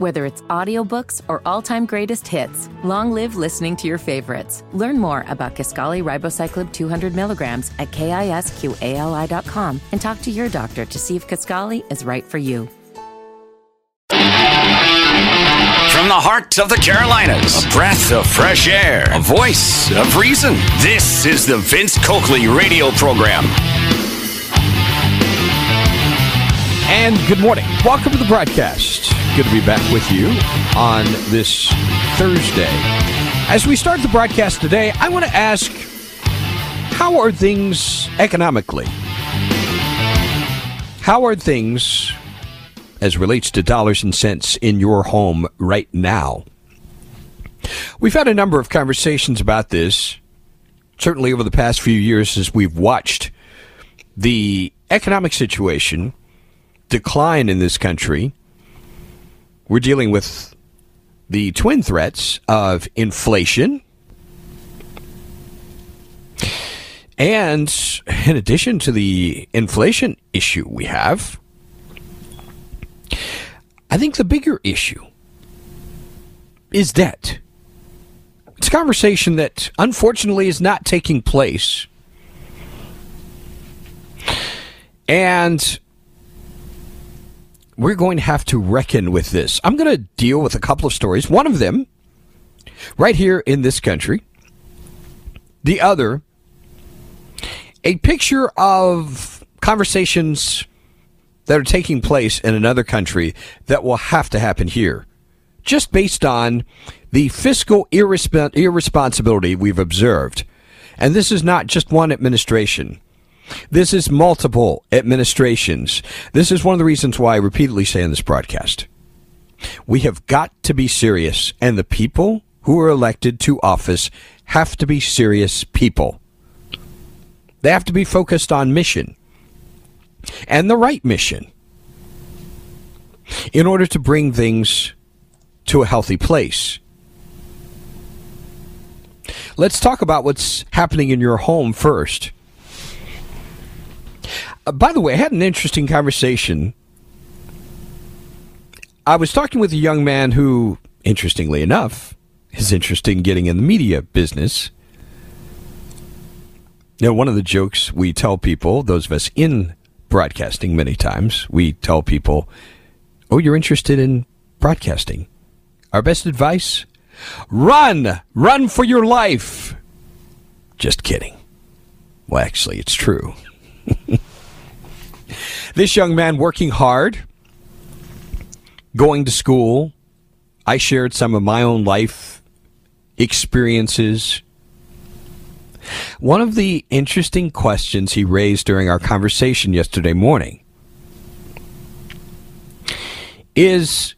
Whether it's audiobooks or all-time greatest hits, long live listening to your favorites. Learn more about Kisqali Ribociclib 200 milligrams at kisqali.com and talk to your doctor to see if Kisqali is right for you. From the heart of the Carolinas, a breath of fresh air, a voice of reason. This is the Vince Coakley radio program. And good morning. Welcome to the broadcast. Good to be back with you on this Thursday. As we start the broadcast today, I want to ask how are things economically? How are things as relates to dollars and cents in your home right now? We've had a number of conversations about this, certainly over the past few years as we've watched the economic situation decline in this country. We're dealing with the twin threats of inflation. And in addition to the inflation issue we have, I think the bigger issue is debt. It's a conversation that unfortunately is not taking place. And we're going to have to reckon with this. I'm going to deal with a couple of stories. One of them, right here in this country. The other, a picture of conversations that are taking place in another country that will have to happen here, just based on the fiscal irresp- irresponsibility we've observed. And this is not just one administration. This is multiple administrations. This is one of the reasons why I repeatedly say in this broadcast we have got to be serious, and the people who are elected to office have to be serious people. They have to be focused on mission and the right mission in order to bring things to a healthy place. Let's talk about what's happening in your home first. Uh, by the way, I had an interesting conversation. I was talking with a young man who, interestingly enough, is interested in getting in the media business. You know, one of the jokes we tell people, those of us in broadcasting many times, we tell people, Oh, you're interested in broadcasting. Our best advice? Run! Run for your life! Just kidding. Well, actually, it's true. This young man working hard, going to school. I shared some of my own life experiences. One of the interesting questions he raised during our conversation yesterday morning is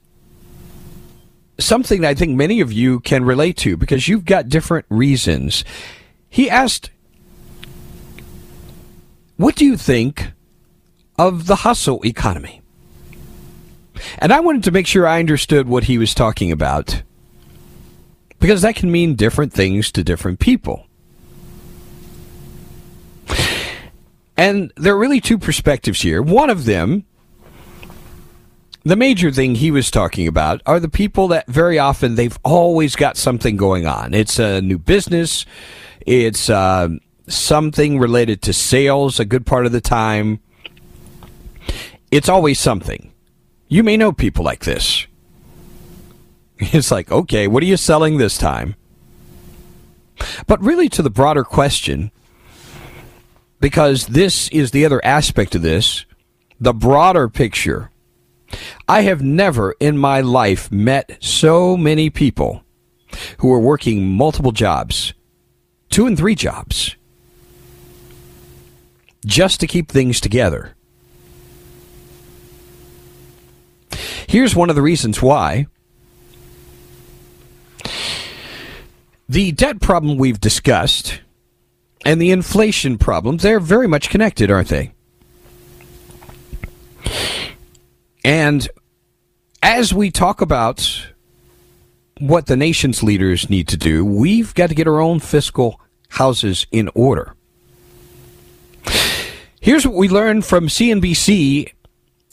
something I think many of you can relate to because you've got different reasons. He asked, What do you think of the hustle economy. And I wanted to make sure I understood what he was talking about because that can mean different things to different people. And there are really two perspectives here. One of them, the major thing he was talking about are the people that very often they've always got something going on. It's a new business, it's uh, something related to sales a good part of the time it's always something. You may know people like this. It's like, okay, what are you selling this time? But really, to the broader question, because this is the other aspect of this, the broader picture. I have never in my life met so many people who are working multiple jobs, two and three jobs, just to keep things together. Here's one of the reasons why. The debt problem we've discussed and the inflation problem, they're very much connected, aren't they? And as we talk about what the nation's leaders need to do, we've got to get our own fiscal houses in order. Here's what we learned from CNBC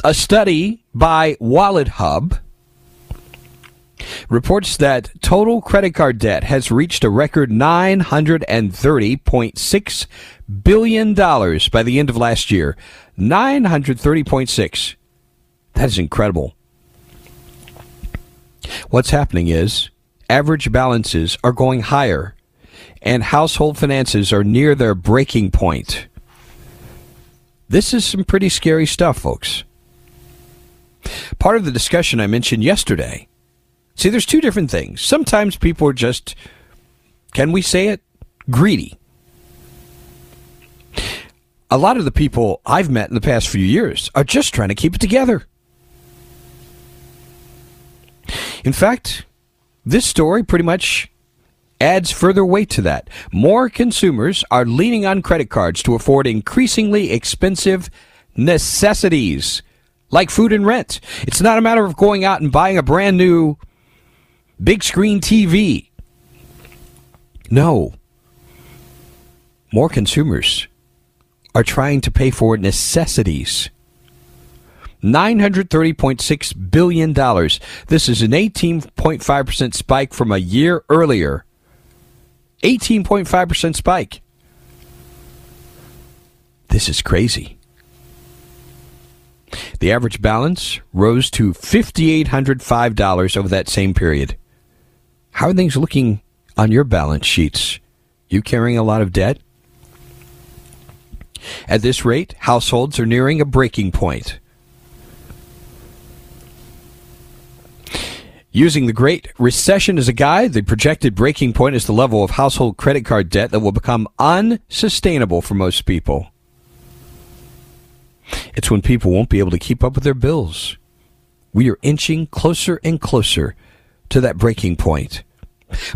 a study by WalletHub reports that total credit card debt has reached a record $930.6 billion by the end of last year. 930.6. That is incredible. What's happening is average balances are going higher and household finances are near their breaking point. This is some pretty scary stuff, folks. Part of the discussion I mentioned yesterday. See, there's two different things. Sometimes people are just, can we say it, greedy. A lot of the people I've met in the past few years are just trying to keep it together. In fact, this story pretty much adds further weight to that. More consumers are leaning on credit cards to afford increasingly expensive necessities like food and rent. It's not a matter of going out and buying a brand new big screen TV. No. More consumers are trying to pay for necessities. $930.6 billion. This is an 18.5% spike from a year earlier. 18.5% spike. This is crazy. The average balance rose to $5,805 over that same period. How are things looking on your balance sheets? You carrying a lot of debt? At this rate, households are nearing a breaking point. Using the Great Recession as a guide, the projected breaking point is the level of household credit card debt that will become unsustainable for most people. It's when people won't be able to keep up with their bills. We are inching closer and closer to that breaking point.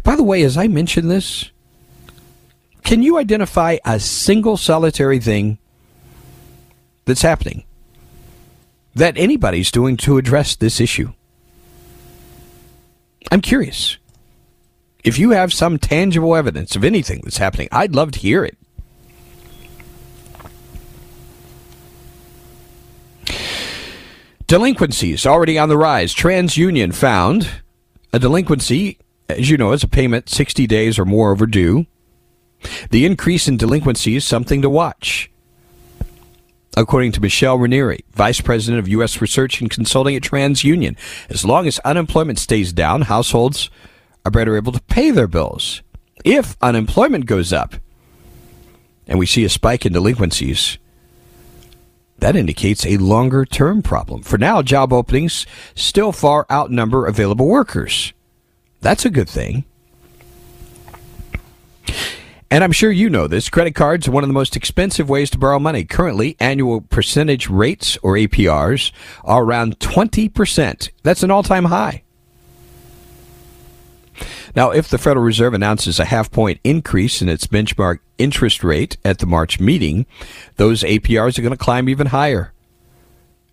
By the way, as I mention this, can you identify a single solitary thing that's happening that anybody's doing to address this issue? I'm curious. If you have some tangible evidence of anything that's happening, I'd love to hear it. Delinquencies already on the rise. TransUnion found a delinquency, as you know, is a payment 60 days or more overdue. The increase in delinquency is something to watch. According to Michelle Raneri, Vice President of U.S. Research and Consulting at TransUnion, as long as unemployment stays down, households are better able to pay their bills. If unemployment goes up and we see a spike in delinquencies, that indicates a longer term problem. For now, job openings still far outnumber available workers. That's a good thing. And I'm sure you know this. Credit cards are one of the most expensive ways to borrow money. Currently, annual percentage rates, or APRs, are around 20%. That's an all time high. Now, if the Federal Reserve announces a half point increase in its benchmark interest rate at the March meeting, those APRs are going to climb even higher.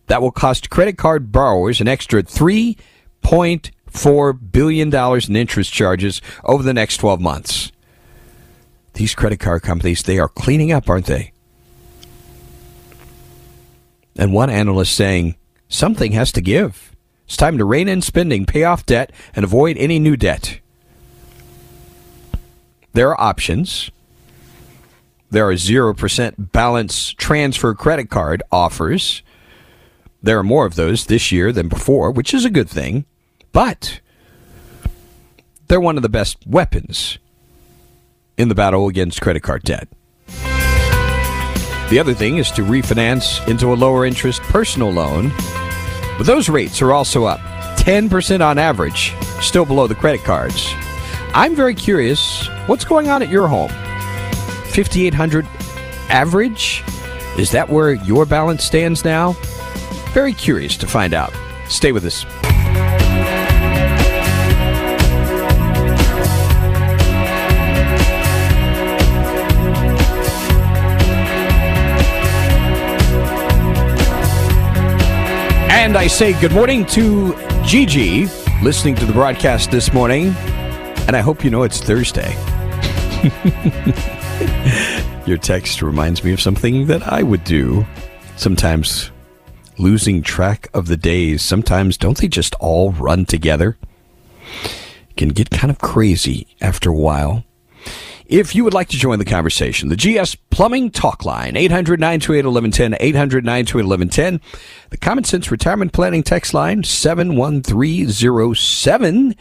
That will cost credit card borrowers an extra $3.4 billion in interest charges over the next 12 months. These credit card companies, they are cleaning up, aren't they? And one analyst saying, something has to give. It's time to rein in spending, pay off debt, and avoid any new debt. There are options. There are 0% balance transfer credit card offers. There are more of those this year than before, which is a good thing. But they're one of the best weapons in the battle against credit card debt. The other thing is to refinance into a lower interest personal loan. But those rates are also up 10% on average, still below the credit cards. I'm very curious what's going on at your home? 5800 average? Is that where your balance stands now? Very curious to find out. Stay with us. And I say good morning to Gigi, listening to the broadcast this morning. And I hope you know it's Thursday. Your text reminds me of something that I would do. Sometimes losing track of the days. Sometimes don't they just all run together? can get kind of crazy after a while. If you would like to join the conversation, the GS Plumbing Talk Line, 800 928 1110, 800 928 1110. The Common Sense Retirement Planning text line, 71307.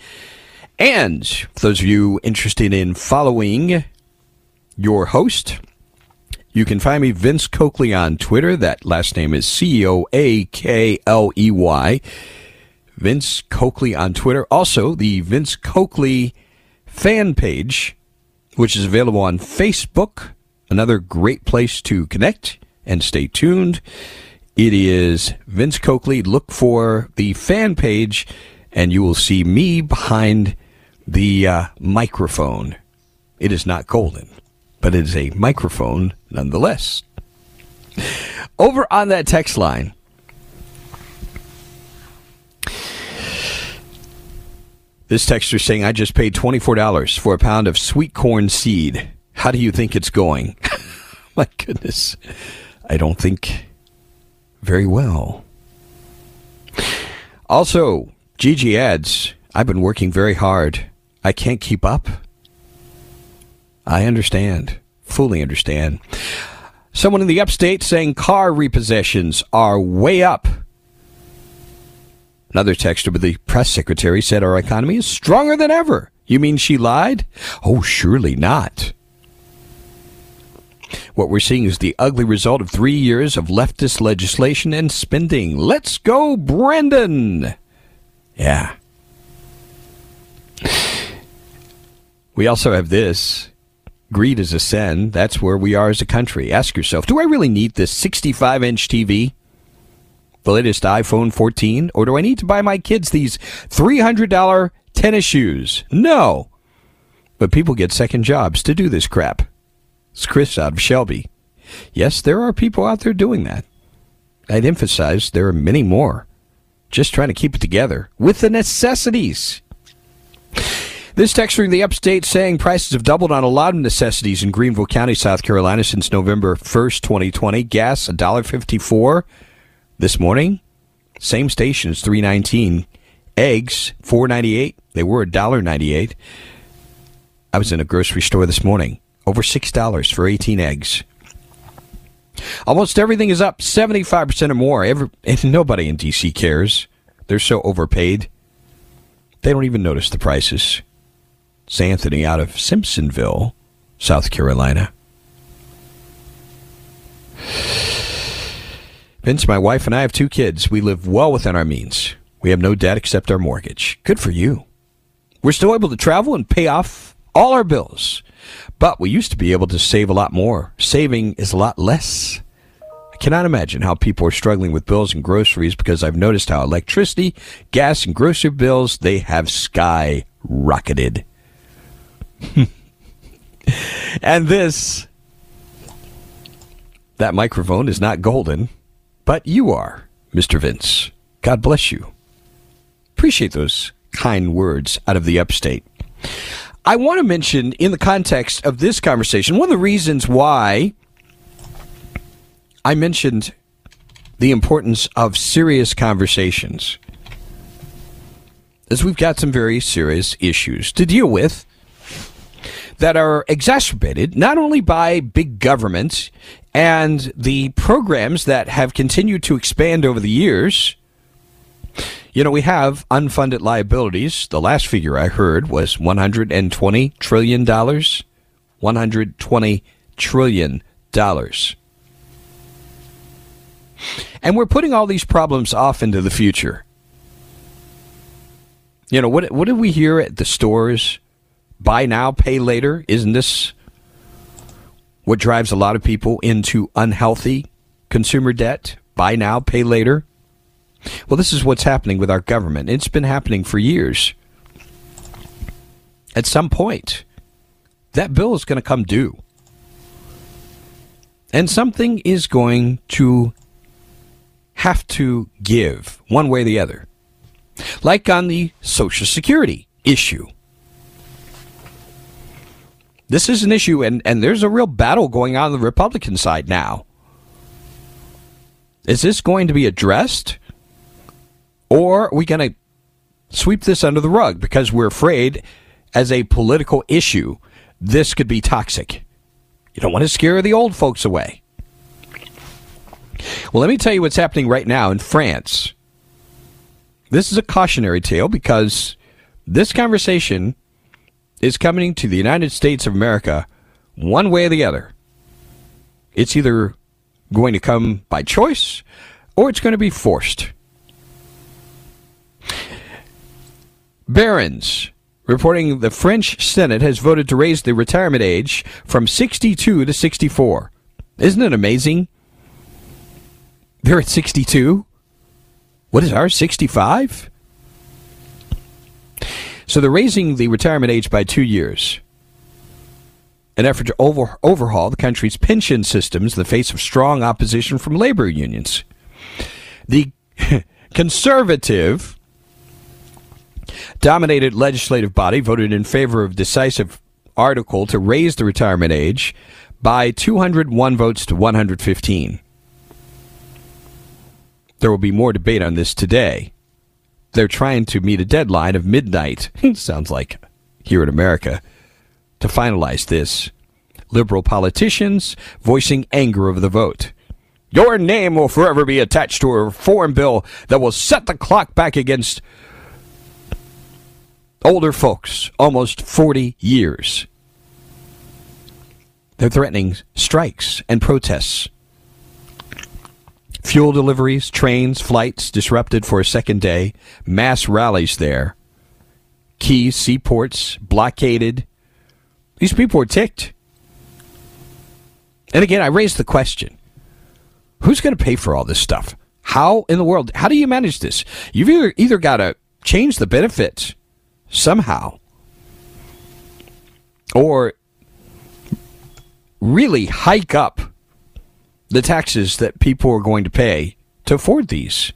And for those of you interested in following your host, you can find me, Vince Coakley, on Twitter. That last name is C O A K L E Y. Vince Coakley on Twitter. Also, the Vince Coakley fan page which is available on Facebook. Another great place to connect and stay tuned. It is Vince Coakley. Look for the fan page, and you will see me behind the uh, microphone. It is not golden, but it is a microphone nonetheless. Over on that text line, This texter saying, I just paid $24 for a pound of sweet corn seed. How do you think it's going? My goodness. I don't think very well. Also, Gigi adds, I've been working very hard. I can't keep up. I understand. Fully understand. Someone in the upstate saying car repossessions are way up. Another texter with the press secretary said our economy is stronger than ever. You mean she lied? Oh, surely not. What we're seeing is the ugly result of three years of leftist legislation and spending. Let's go, Brandon! Yeah. We also have this. Greed is a sin. That's where we are as a country. Ask yourself, do I really need this 65 inch TV? The latest iPhone 14, or do I need to buy my kids these $300 tennis shoes? No. But people get second jobs to do this crap. It's Chris out of Shelby. Yes, there are people out there doing that. I'd emphasize there are many more. Just trying to keep it together with the necessities. This texter in the upstate saying prices have doubled on a lot of necessities in Greenville County, South Carolina since November 1st, 2020. Gas, $1.54 this morning, same station is 319. Eggs, 498. They were $1.98. I was in a grocery store this morning. Over $6 for 18 eggs. Almost everything is up 75% or more. Every, nobody in D.C. cares. They're so overpaid. They don't even notice the prices. It's Anthony out of Simpsonville, South Carolina. Vince, my wife and I have two kids. We live well within our means. We have no debt except our mortgage. Good for you. We're still able to travel and pay off all our bills. But we used to be able to save a lot more. Saving is a lot less. I cannot imagine how people are struggling with bills and groceries because I've noticed how electricity, gas, and grocery bills, they have skyrocketed. and this, that microphone is not golden. But you are, Mr. Vince. God bless you. Appreciate those kind words out of the upstate. I want to mention, in the context of this conversation, one of the reasons why I mentioned the importance of serious conversations is we've got some very serious issues to deal with that are exacerbated not only by big government and the programs that have continued to expand over the years. You know, we have unfunded liabilities. The last figure I heard was $120 trillion. $120 trillion. And we're putting all these problems off into the future. You know, what, what did we hear at the stores? Buy now, pay later. Isn't this what drives a lot of people into unhealthy consumer debt? Buy now, pay later. Well, this is what's happening with our government. It's been happening for years. At some point, that bill is going to come due. And something is going to have to give one way or the other. Like on the Social Security issue. This is an issue, and, and there's a real battle going on, on the Republican side now. Is this going to be addressed? Or are we going to sweep this under the rug because we're afraid, as a political issue, this could be toxic. You don't want to scare the old folks away. Well, let me tell you what's happening right now in France. This is a cautionary tale because this conversation is coming to the United States of America one way or the other. It's either going to come by choice or it's going to be forced. Barron's reporting the French Senate has voted to raise the retirement age from 62 to 64. Isn't it amazing? They're at 62. What is ours, 65? So they're raising the retirement age by two years. An effort to over- overhaul the country's pension systems in the face of strong opposition from labor unions. The conservative dominated legislative body voted in favor of decisive article to raise the retirement age by 201 votes to 115. There will be more debate on this today. They're trying to meet a deadline of midnight, sounds like here in America, to finalize this. Liberal politicians voicing anger over the vote. Your name will forever be attached to a reform bill that will set the clock back against older folks, almost 40 years. They're threatening strikes and protests. Fuel deliveries, trains, flights disrupted for a second day, mass rallies there. Keys, seaports blockaded. These people are ticked. And again, I raise the question who's going to pay for all this stuff? How in the world? How do you manage this? You've either, either got to change the benefits somehow, or really hike up the taxes that people are going to pay to afford these.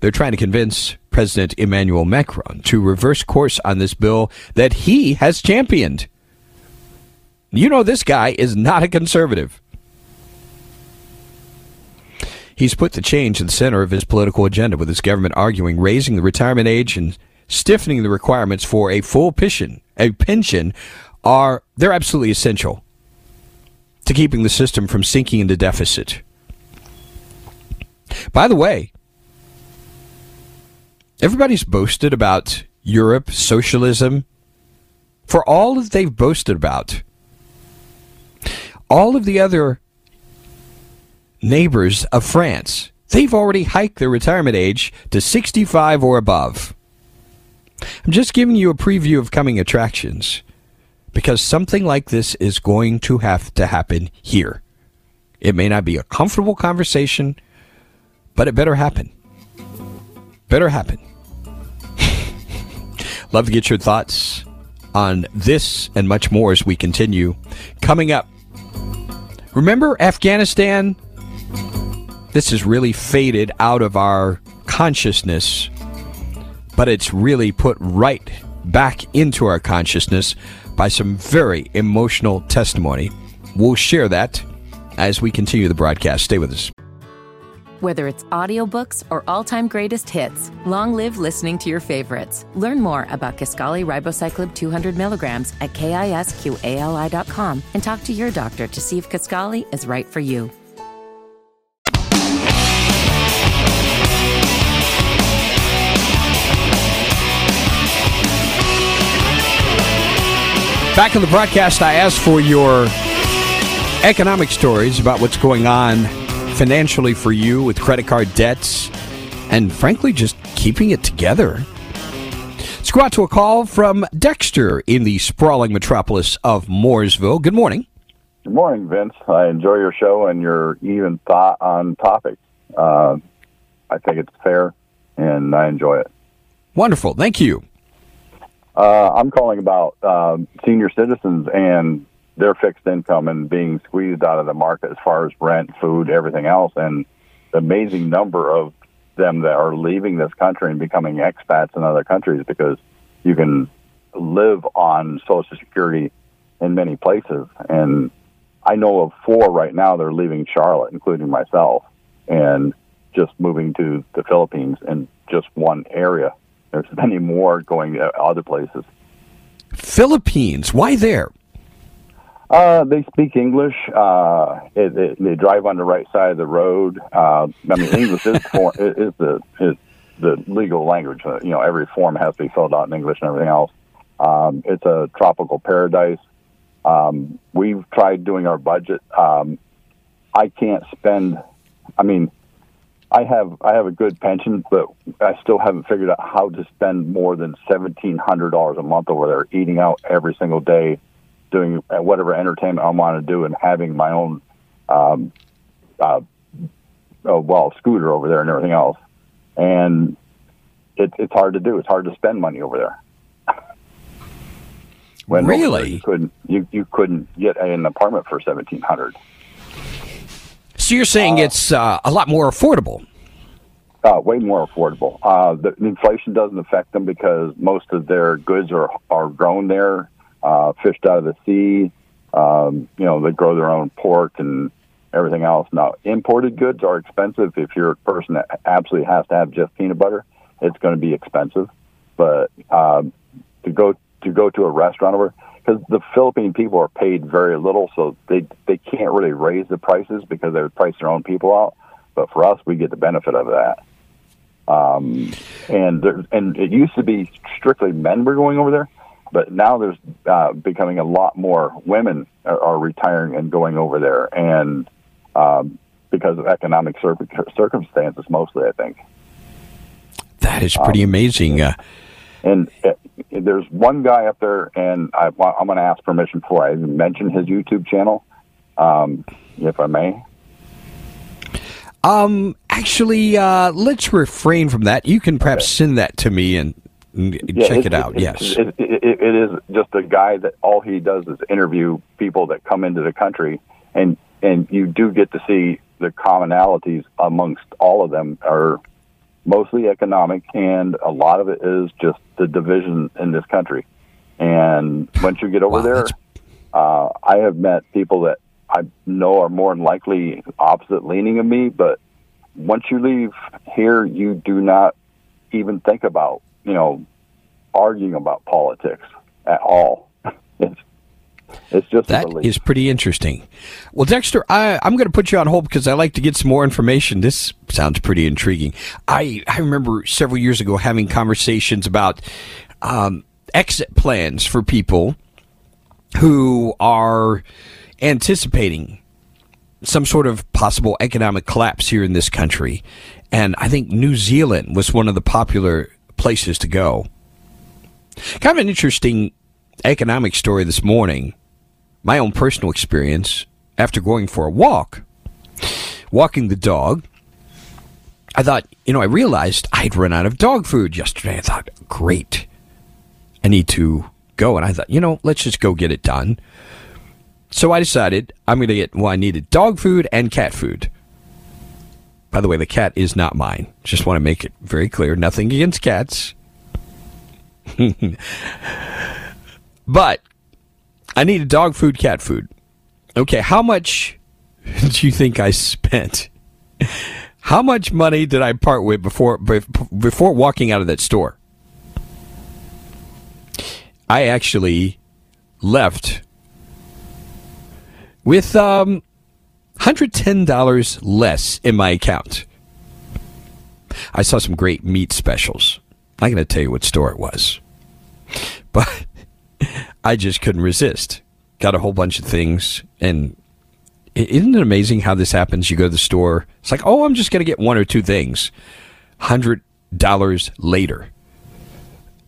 They're trying to convince President Emmanuel Macron to reverse course on this bill that he has championed. You know, this guy is not a conservative. He's put the change in the center of his political agenda, with his government arguing raising the retirement age and stiffening the requirements for a full pension, a pension are they're absolutely essential to keeping the system from sinking into deficit. By the way, everybody's boasted about Europe, socialism. For all that they've boasted about, all of the other neighbors of France, they've already hiked their retirement age to 65 or above. I'm just giving you a preview of coming attractions because something like this is going to have to happen here. It may not be a comfortable conversation, but it better happen. Better happen. Love to get your thoughts on this and much more as we continue. Coming up, remember Afghanistan? This has really faded out of our consciousness, but it's really put right back into our consciousness by some very emotional testimony. We'll share that as we continue the broadcast. Stay with us. Whether it's audiobooks or all-time greatest hits, long live listening to your favorites. Learn more about Kisqali Ribociclib 200 milligrams at kisqali.com and talk to your doctor to see if Kisqali is right for you. Back in the broadcast, I asked for your economic stories about what's going on financially for you with credit card debts and, frankly, just keeping it together. Let's go out to a call from Dexter in the sprawling metropolis of Mooresville. Good morning. Good morning, Vince. I enjoy your show and your even thought on topics. Uh, I think it's fair, and I enjoy it. Wonderful. Thank you. Uh, I'm calling about um, senior citizens and their fixed income and being squeezed out of the market as far as rent, food, everything else, and the amazing number of them that are leaving this country and becoming expats in other countries because you can live on Social Security in many places. And I know of four right now that are leaving Charlotte, including myself. And just moving to the Philippines in just one area. There's many more going to other places. Philippines, why there? Uh, they speak English. Uh, it, it, they drive on the right side of the road. Uh, I mean, English is, for, is the is the legal language. Uh, you know, every form has to be filled out in English and everything else. Um, it's a tropical paradise. Um, we've tried doing our budget. Um, I can't spend. I mean, I have I have a good pension, but I still haven't figured out how to spend more than seventeen hundred dollars a month over there, eating out every single day doing whatever entertainment I want to do and having my own, um, uh, oh, well, scooter over there and everything else. And it, it's hard to do. It's hard to spend money over there. when really you couldn't you, you couldn't get an apartment for seventeen hundred. So you're saying uh, it's uh, a lot more affordable? Uh, way more affordable. Uh, the inflation doesn't affect them because most of their goods are are grown there uh, fished out of the sea. Um, you know, they grow their own pork and everything else. Now, imported goods are expensive. If you're a person that absolutely has to have just peanut butter, it's going to be expensive. But um, to go to go to a restaurant over because the Philippine people are paid very little, so they they can't really raise the prices because they would price their own people out. But for us, we get the benefit of that. Um, and there, and it used to be strictly men were going over there. But now there's uh, becoming a lot more women are, are retiring and going over there, and um, because of economic cir- circumstances, mostly, I think. That is pretty um, amazing. Uh, and uh, there's one guy up there, and I, am going to ask permission before I even mention his YouTube channel, um, if I may. Um, actually, uh, let's refrain from that. You can perhaps okay. send that to me, and yeah, check it, it out. It, yes, it, it is just a guy that all he does is interview people that come into the country, and and you do get to see the commonalities amongst all of them are mostly economic, and a lot of it is just the division in this country. And once you get over wow, there, uh, I have met people that I know are more than likely opposite leaning of me, but once you leave here, you do not even think about you know, arguing about politics at all. it's it's just that is pretty interesting. Well, Dexter, I, I'm going to put you on hold because I like to get some more information. This sounds pretty intriguing. I I remember several years ago having conversations about um, exit plans for people who are anticipating some sort of possible economic collapse here in this country. And I think New Zealand was one of the popular places to go. Kind of an interesting economic story this morning. My own personal experience after going for a walk, walking the dog. I thought, you know, I realized I'd run out of dog food yesterday. I thought, great. I need to go. And I thought, you know, let's just go get it done. So I decided I'm going to get, well, I needed dog food and cat food. By the way, the cat is not mine. Just want to make it very clear. Nothing against cats. but I needed dog food, cat food. Okay, how much do you think I spent? How much money did I part with before before walking out of that store? I actually left with um, $110 less in my account. I saw some great meat specials. I'm going to tell you what store it was. But I just couldn't resist. Got a whole bunch of things. And isn't it amazing how this happens? You go to the store, it's like, oh, I'm just going to get one or two things. $100 later.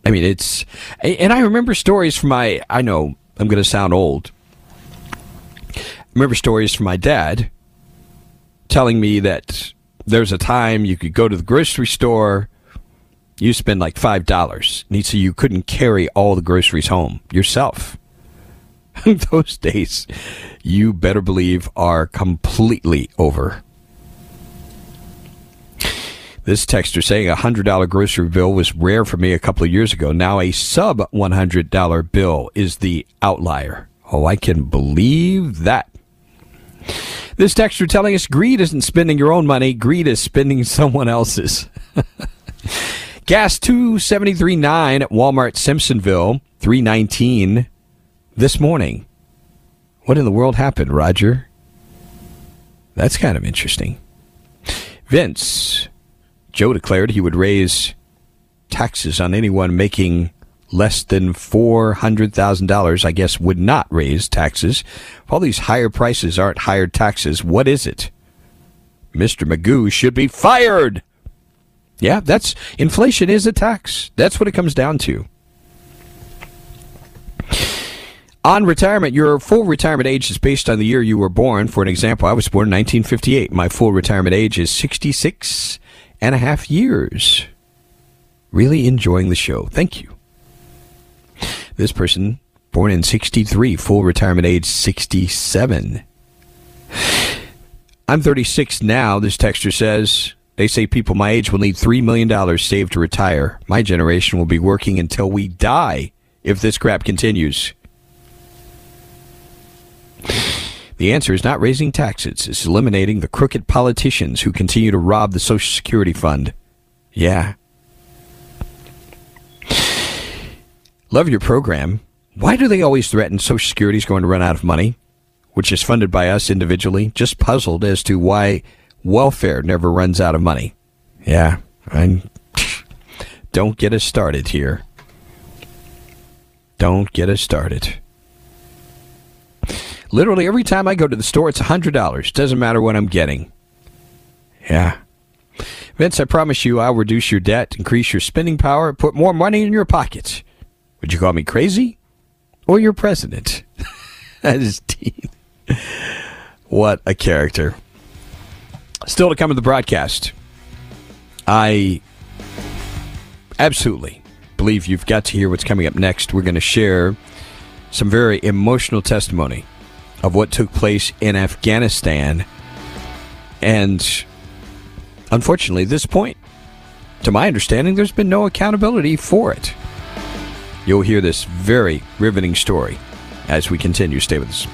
I mean, it's. And I remember stories from my. I know I'm going to sound old remember stories from my dad telling me that there's a time you could go to the grocery store, you spend like five dollars, so you couldn't carry all the groceries home yourself. Those days, you better believe, are completely over. This texter saying a $100 grocery bill was rare for me a couple of years ago. Now a sub $100 bill is the outlier. Oh, I can believe that. This texture telling us greed isn't spending your own money, greed is spending someone else's. Gas 273.9 at Walmart Simpsonville, 319 this morning. What in the world happened, Roger? That's kind of interesting. Vince, Joe declared he would raise taxes on anyone making less than $400,000, I guess, would not raise taxes. If all these higher prices aren't higher taxes, what is it? Mr. Magoo should be fired. Yeah, that's inflation is a tax. That's what it comes down to. On retirement, your full retirement age is based on the year you were born. For an example, I was born in 1958. My full retirement age is 66 and a half years. Really enjoying the show. Thank you. This person, born in 63, full retirement age 67. I'm 36 now, this texture says. They say people my age will need $3 million saved to retire. My generation will be working until we die if this crap continues. The answer is not raising taxes, it's eliminating the crooked politicians who continue to rob the Social Security Fund. Yeah. Love your program. Why do they always threaten Social Security is going to run out of money, which is funded by us individually? Just puzzled as to why welfare never runs out of money. Yeah, I don't get us started here. Don't get us started. Literally every time I go to the store, it's $100. Doesn't matter what I'm getting. Yeah. Vince, I promise you I'll reduce your debt, increase your spending power, put more money in your pockets. Would you call me crazy? Or your president? that is Dean. What a character. Still to come in the broadcast. I absolutely believe you've got to hear what's coming up next. We're going to share some very emotional testimony of what took place in Afghanistan. And unfortunately, at this point, to my understanding, there's been no accountability for it. You'll hear this very riveting story as we continue. Stay with us.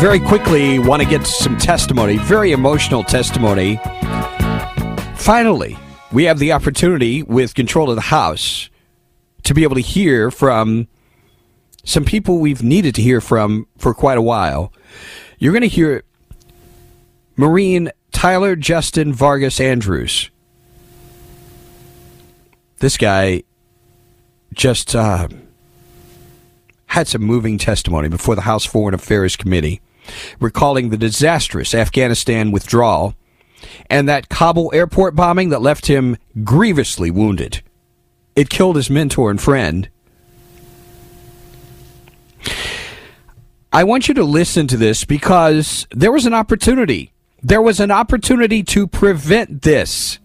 Very quickly want to get some testimony, very emotional testimony. Finally, we have the opportunity with control of the House to be able to hear from some people we've needed to hear from for quite a while. You're going to hear Marine Tyler Justin Vargas Andrews. This guy just uh, had some moving testimony before the House Foreign Affairs Committee recalling the disastrous Afghanistan withdrawal and that Kabul airport bombing that left him grievously wounded. It killed his mentor and friend. I want you to listen to this because there was an opportunity. There was an opportunity to prevent this.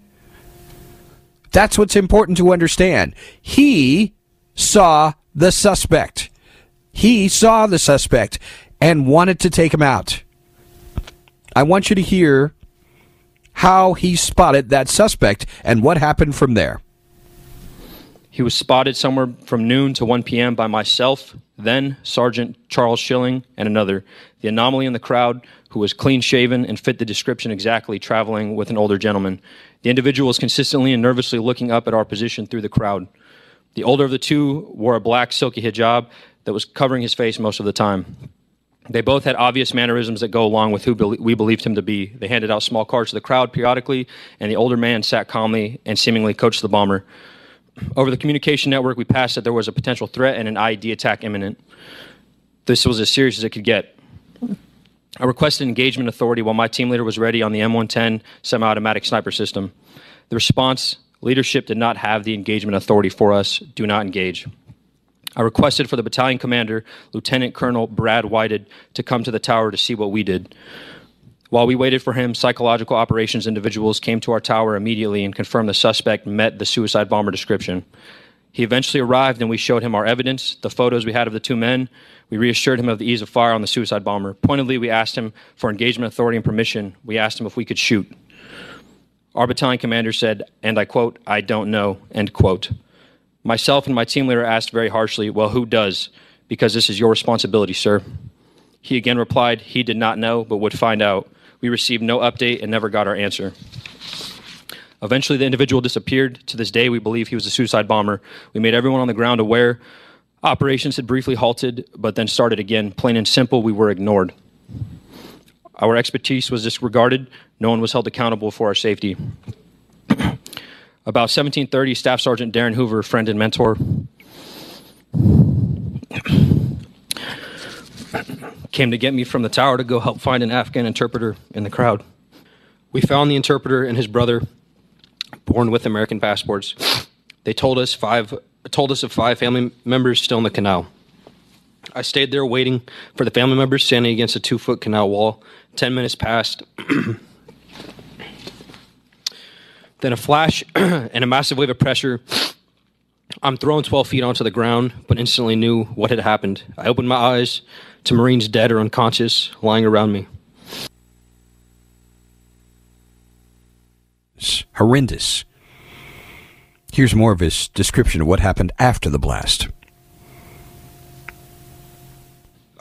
That's what's important to understand. He saw the suspect. He saw the suspect and wanted to take him out. I want you to hear how he spotted that suspect and what happened from there. He was spotted somewhere from noon to 1 p.m. by myself, then Sergeant Charles Schilling, and another. The anomaly in the crowd, who was clean shaven and fit the description exactly, traveling with an older gentleman. The individual was consistently and nervously looking up at our position through the crowd. The older of the two wore a black silky hijab that was covering his face most of the time. They both had obvious mannerisms that go along with who we believed him to be. They handed out small cards to the crowd periodically, and the older man sat calmly and seemingly coached the bomber. Over the communication network, we passed that there was a potential threat and an IED attack imminent. This was as serious as it could get. I requested engagement authority while my team leader was ready on the M110 semi automatic sniper system. The response leadership did not have the engagement authority for us. Do not engage. I requested for the battalion commander, Lieutenant Colonel Brad Whited, to come to the tower to see what we did. While we waited for him, psychological operations individuals came to our tower immediately and confirmed the suspect met the suicide bomber description. He eventually arrived and we showed him our evidence, the photos we had of the two men. We reassured him of the ease of fire on the suicide bomber. Pointedly, we asked him for engagement authority and permission. We asked him if we could shoot. Our battalion commander said, and I quote, I don't know, end quote. Myself and my team leader asked very harshly, Well, who does? Because this is your responsibility, sir. He again replied, He did not know, but would find out. We received no update and never got our answer. Eventually, the individual disappeared. To this day, we believe he was a suicide bomber. We made everyone on the ground aware. Operations had briefly halted, but then started again. Plain and simple, we were ignored. Our expertise was disregarded. No one was held accountable for our safety. About 1730, Staff Sergeant Darin Hoover, friend and mentor, came to get me from the tower to go help find an Afghan interpreter in the crowd. We found the interpreter and his brother, born with American passports. They told us five told us of five family members still in the canal. I stayed there waiting for the family members standing against a two foot canal wall. Ten minutes passed. then a flash and a massive wave of pressure. I'm thrown 12 feet onto the ground, but instantly knew what had happened. I opened my eyes to Marines dead or unconscious lying around me. It's horrendous. Here's more of his description of what happened after the blast.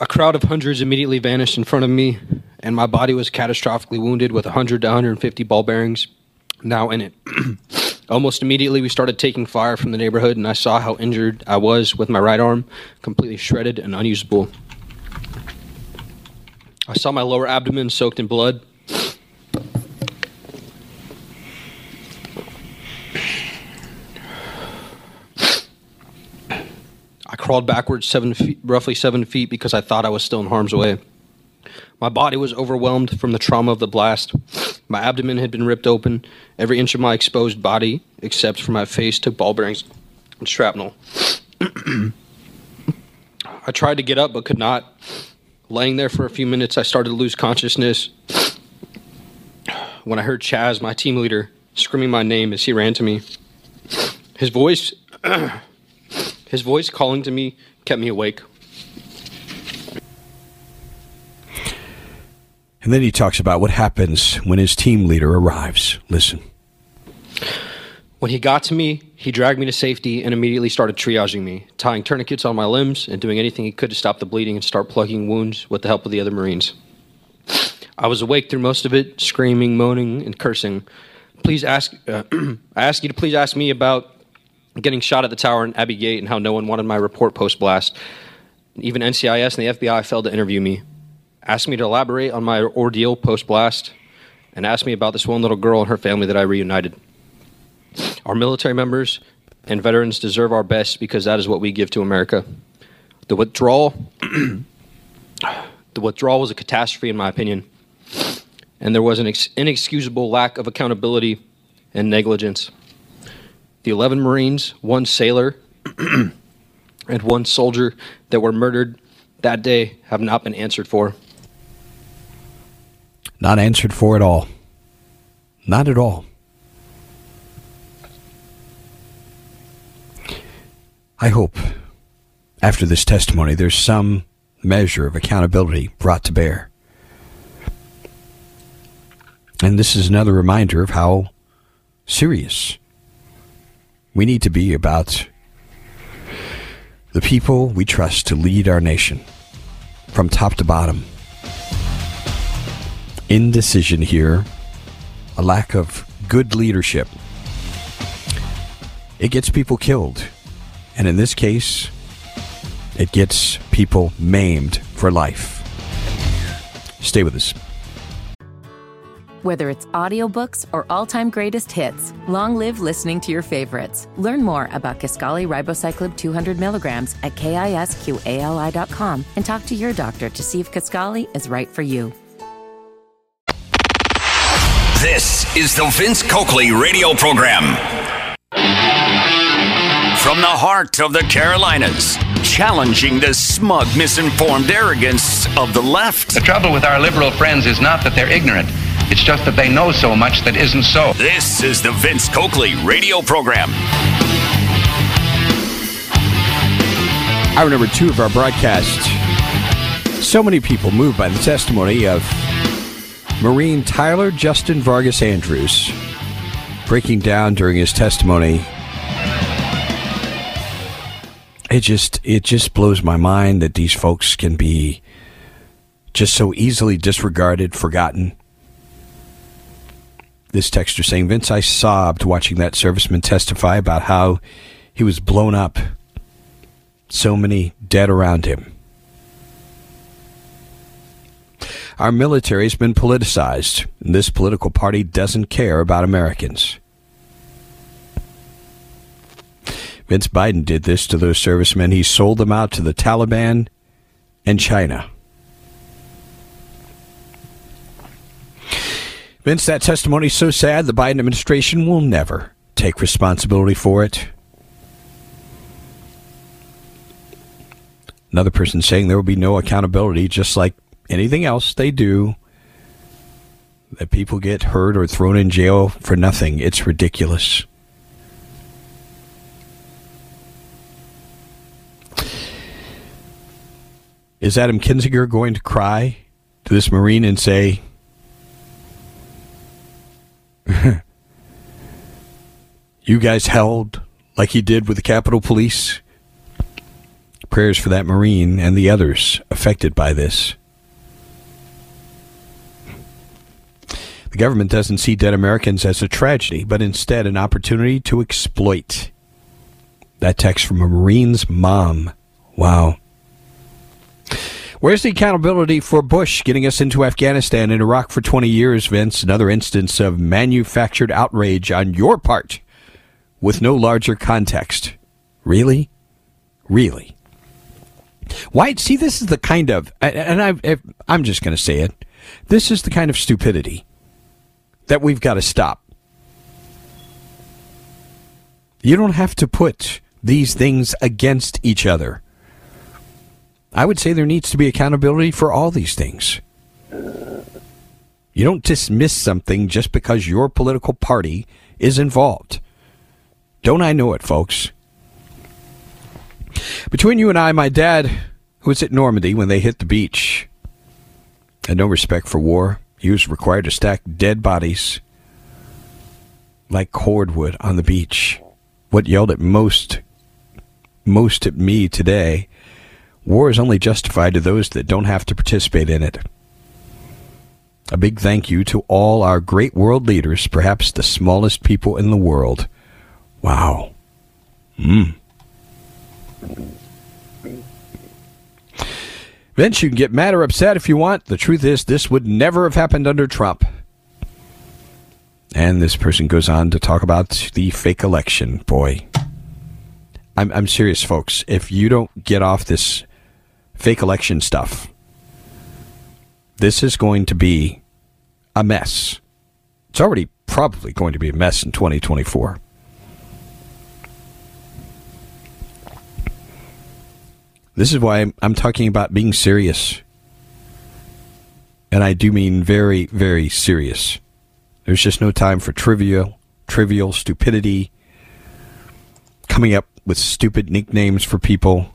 A crowd of hundreds immediately vanished in front of me, and my body was catastrophically wounded with 100 to 150 ball bearings now in it. Almost immediately, we started taking fire from the neighborhood, and I saw how injured I was with my right arm, completely shredded and unusable. I saw my lower abdomen soaked in blood. I crawled backwards seven feet, roughly seven feet because I thought I was still in harm's way. My body was overwhelmed from the trauma of the blast. My abdomen had been ripped open. Every inch of my exposed body, except for my face, took ball bearings and shrapnel. I tried to get up but could not. Laying there for a few minutes, I started to lose consciousness when I heard Chaz, my team leader, screaming my name as he ran to me. His voice, his voice calling to me, kept me awake. And then he talks about what happens when his team leader arrives. Listen. When he got to me, he dragged me to safety and immediately started triaging me, tying tourniquets on my limbs and doing anything he could to stop the bleeding and start plugging wounds with the help of the other Marines. I was awake through most of it, screaming, moaning, and cursing. Please ask, uh, I ask you to please ask me about getting shot at the tower in Abbey Gate and how no one wanted my report post blast. Even NCIS and the FBI failed to interview me. Asked me to elaborate on my ordeal post blast, and asked me about this one little girl and her family that I reunited. Our military members and veterans deserve our best because that is what we give to America. The withdrawal, the withdrawal was a catastrophe, in my opinion, and there was an ex- inexcusable lack of accountability and negligence. The 11 Marines, one sailor, and one soldier that were murdered that day have not been answered for. Not answered for at all. Not at all. I hope after this testimony there's some measure of accountability brought to bear. And this is another reminder of how serious we need to be about the people we trust to lead our nation from top to bottom. Indecision here, a lack of good leadership. It gets people killed. And in this case, it gets people maimed for life. Stay with us. Whether it's audiobooks or all-time greatest hits, long live listening to your favorites. Learn more about Kisqali Ribociclib 200 milligrams at kisqali.com and talk to your doctor to see if Kisqali is right for you. This is the Vince Coakley radio program. From the heart of the Carolinas, challenging the smug, misinformed arrogance of the left. The trouble with our liberal friends is not that they're ignorant. It's just that they know so much that isn't so. This is the Vince Coakley radio program. Hour number two of our broadcast. So many people moved by the testimony of Marine Tyler Justin Vargas Andrews breaking down during his testimony. It just it just blows my mind that these folks can be just so easily disregarded, forgotten. This texter saying, Vince, I sobbed watching that serviceman testify about how he was blown up so many dead around him. Our military has been politicized, and this political party doesn't care about Americans. Vince Biden did this to those servicemen. He sold them out to the Taliban and China. Vince, that testimony is so sad the Biden administration will never take responsibility for it. Another person saying there will be no accountability, just like anything else they do. That people get hurt or thrown in jail for nothing. It's ridiculous. Is Adam Kinzinger going to cry to this Marine and say, You guys held like he did with the Capitol Police? Prayers for that Marine and the others affected by this. The government doesn't see dead Americans as a tragedy, but instead an opportunity to exploit. That text from a Marine's mom. Wow. Where's the accountability for Bush getting us into Afghanistan and Iraq for 20 years, Vince? Another instance of manufactured outrage on your part with no larger context. Really? Really? Why? See, this is the kind of, and I, I'm just going to say it. This is the kind of stupidity that we've got to stop. You don't have to put these things against each other. I would say there needs to be accountability for all these things. You don't dismiss something just because your political party is involved. Don't I know it, folks? Between you and I, my dad, who was at Normandy when they hit the beach, had no respect for war. He was required to stack dead bodies like cordwood on the beach. What yelled at most, most at me today, war is only justified to those that don't have to participate in it. A big thank you to all our great world leaders, perhaps the smallest people in the world. Wow. Hmm. Vince, you can get mad or upset if you want. The truth is, this would never have happened under Trump. And this person goes on to talk about the fake election. Boy, I'm, I'm serious, folks. If you don't get off this fake election stuff, this is going to be a mess. It's already probably going to be a mess in 2024. This is why I'm, talking about being serious. And I do mean very, very serious. There's just no time for trivial, trivial stupidity, coming up with stupid nicknames for people.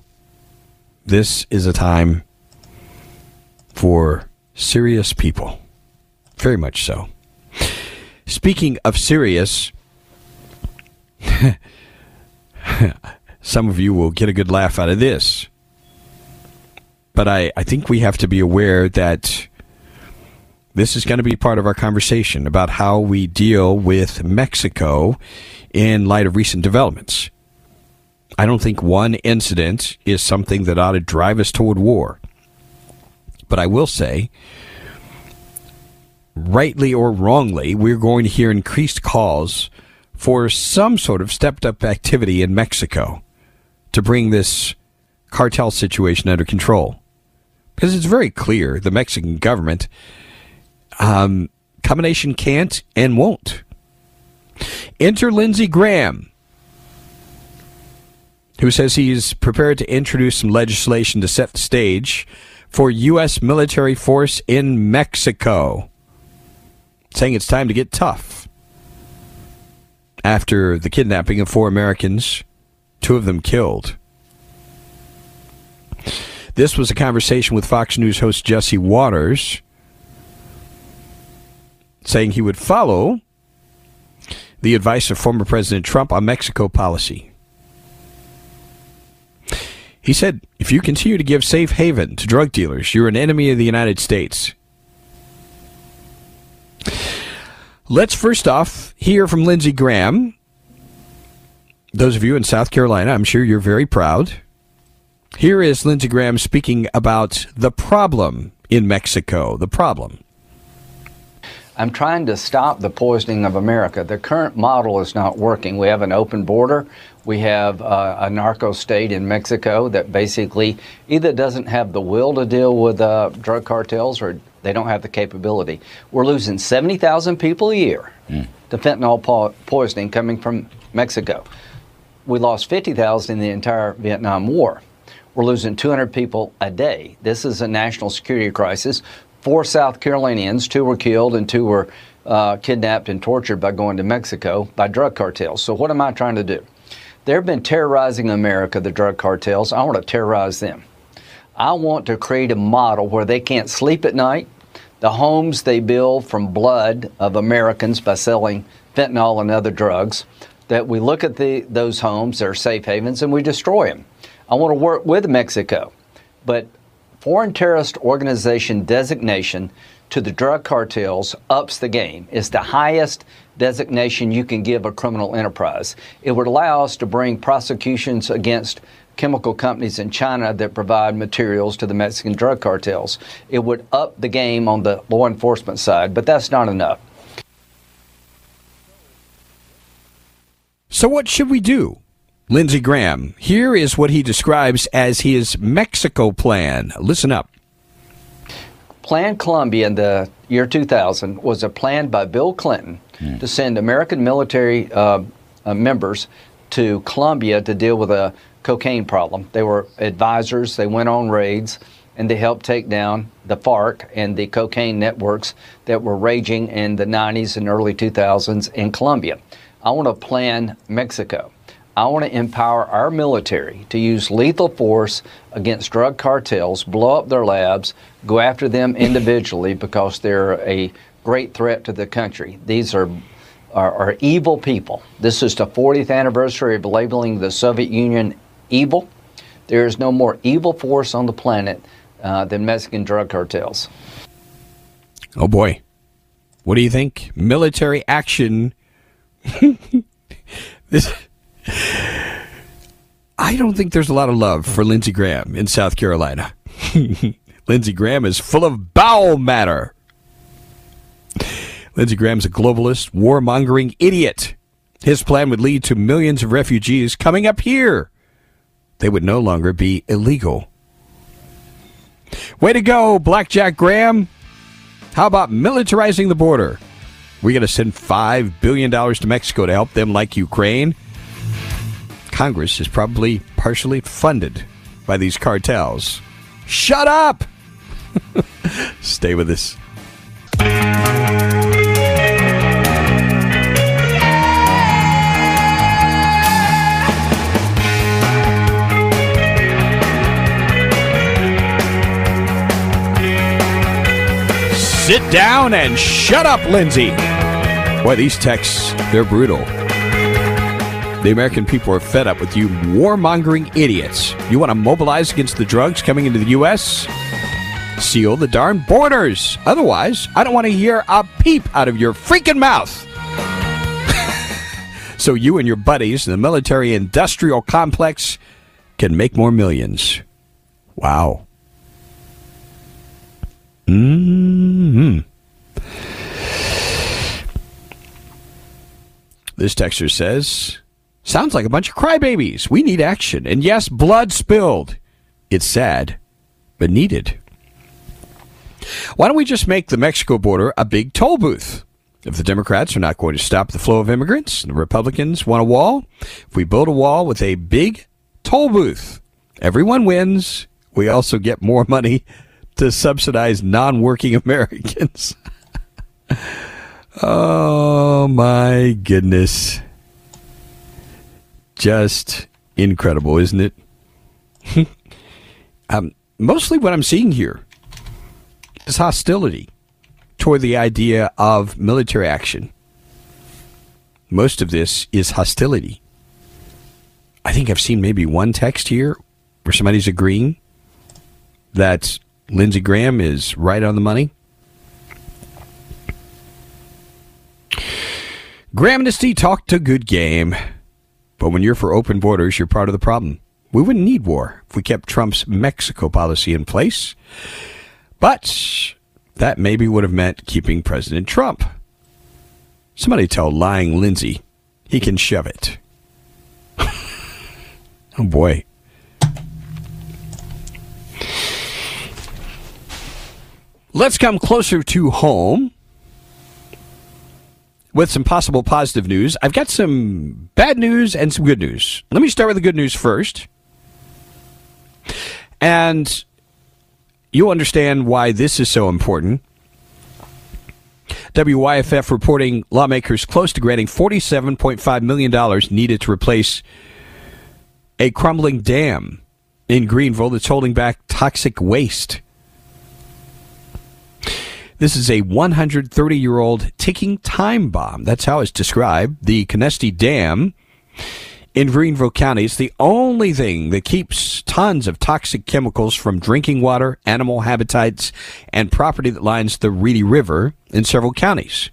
This is a time for serious people. Very much so. Speaking of serious, some of you will get a good laugh out of this but I, I think we have to be aware that this is going to be part of our conversation about how we deal with Mexico in light of recent developments. I don't think one incident is something that ought to drive us toward war. But I will say, rightly or wrongly, we're going to hear increased calls for some sort of stepped up activity in Mexico to bring this cartel situation under control because it's very clear the Mexican government um, combination can't and won't. Enter Lindsey Graham, who says he's prepared to introduce some legislation to set the stage for U.S. military force in Mexico, saying it's time to get tough. After the kidnapping of four Americans, two of them killed. This was a conversation with Fox News host Jesse Watters saying he would follow the advice of former President Trump on Mexico policy. He said, if you continue to give safe haven to drug dealers, you're an enemy of the United States. Let's first off hear from Lindsey Graham. Those of you in South Carolina, I'm sure you're very proud. Here is Lindsey Graham speaking about the problem in Mexico. The problem. I'm trying to stop the poisoning of America. The current model is not working. We have an open border. We have uh, a narco state in Mexico that basically either doesn't have the will to deal with uh, drug cartels or they don't have the capability. We're losing 70,000 people a year mm. to fentanyl po- poisoning coming from Mexico. We lost 50,000 in the entire Vietnam War. We're losing 200 people a day. This is a national security crisis four South Carolinians, two were killed and two were uh, kidnapped and tortured by going to Mexico by drug cartels. So, what am I trying to do? They've been terrorizing America, the drug cartels. I want to terrorize them. I want to create a model where they can't sleep at night. The homes they build from blood of Americans by selling fentanyl and other drugs, that we look at the, those homes, they're safe havens, and we destroy them. I want to work with Mexico. But foreign terrorist organization designation to the drug cartels ups the game. It's the highest designation you can give a criminal enterprise. It would allow us to bring prosecutions against chemical companies in China that provide materials to the Mexican drug cartels. It would up the game on the law enforcement side, but that's not enough. So, what should we do? Lindsey Graham. Here is what he describes as his Mexico plan. Listen up. Plan Colombia in the year 2000 was a plan by Bill Clinton mm. to send American military uh, uh, members to Colombia to deal with a cocaine problem. They were advisors, they went on raids, and they helped take down the FARC and the cocaine networks that were raging in the 90s and early 2000s in Colombia. I want to plan Mexico. I want to empower our military to use lethal force against drug cartels, blow up their labs, go after them individually because they're a great threat to the country. These are, are, are evil people. This is the 40th anniversary of labeling the Soviet Union evil. There is no more evil force on the planet uh, than Mexican drug cartels. Oh boy. What do you think? Military action. this I don't think there's a lot of love for Lindsey Graham in South Carolina. Lindsey Graham is full of bowel matter. Lindsey Graham's a globalist, warmongering idiot. His plan would lead to millions of refugees coming up here. They would no longer be illegal. Way to go, Blackjack Graham. How about militarizing the border? We're going to send $5 billion to Mexico to help them like Ukraine. Congress is probably partially funded by these cartels. Shut up! Stay with us. Sit down and shut up, Lindsey. Boy, these texts, they're brutal. The American people are fed up with you warmongering idiots. You want to mobilize against the drugs coming into the U.S.? Seal the darn borders. Otherwise, I don't want to hear a peep out of your freaking mouth. so you and your buddies in the military industrial complex can make more millions. Wow. hmm This texture says Sounds like a bunch of crybabies. We need action. And yes, blood spilled. It's sad, but needed. Why don't we just make the Mexico border a big toll booth? If the Democrats are not going to stop the flow of immigrants, and the Republicans want a wall. If we build a wall with a big toll booth, everyone wins. We also get more money to subsidize non working Americans. oh my goodness just incredible, isn't it? um, mostly what I'm seeing here is hostility toward the idea of military action. Most of this is hostility. I think I've seen maybe one text here where somebody's agreeing that Lindsey Graham is right on the money. Gramnesty talked a good game, but when you're for open borders, you're part of the problem. We wouldn't need war if we kept Trump's Mexico policy in place. But that maybe would have meant keeping President Trump. Somebody tell lying Lindsey he can shove it. oh boy. Let's come closer to home with some possible positive news. I've got some bad news and some good news. Let me start with the good news first. And you'll understand why this is so important. WYFF reporting lawmakers close to granting $47.5 million needed to replace a crumbling dam in Greenville that's holding back toxic waste. This is a 130 year old ticking time bomb. That's how it's described. The Conestee Dam in Greenville County is the only thing that keeps tons of toxic chemicals from drinking water, animal habitats, and property that lines the Reedy River in several counties.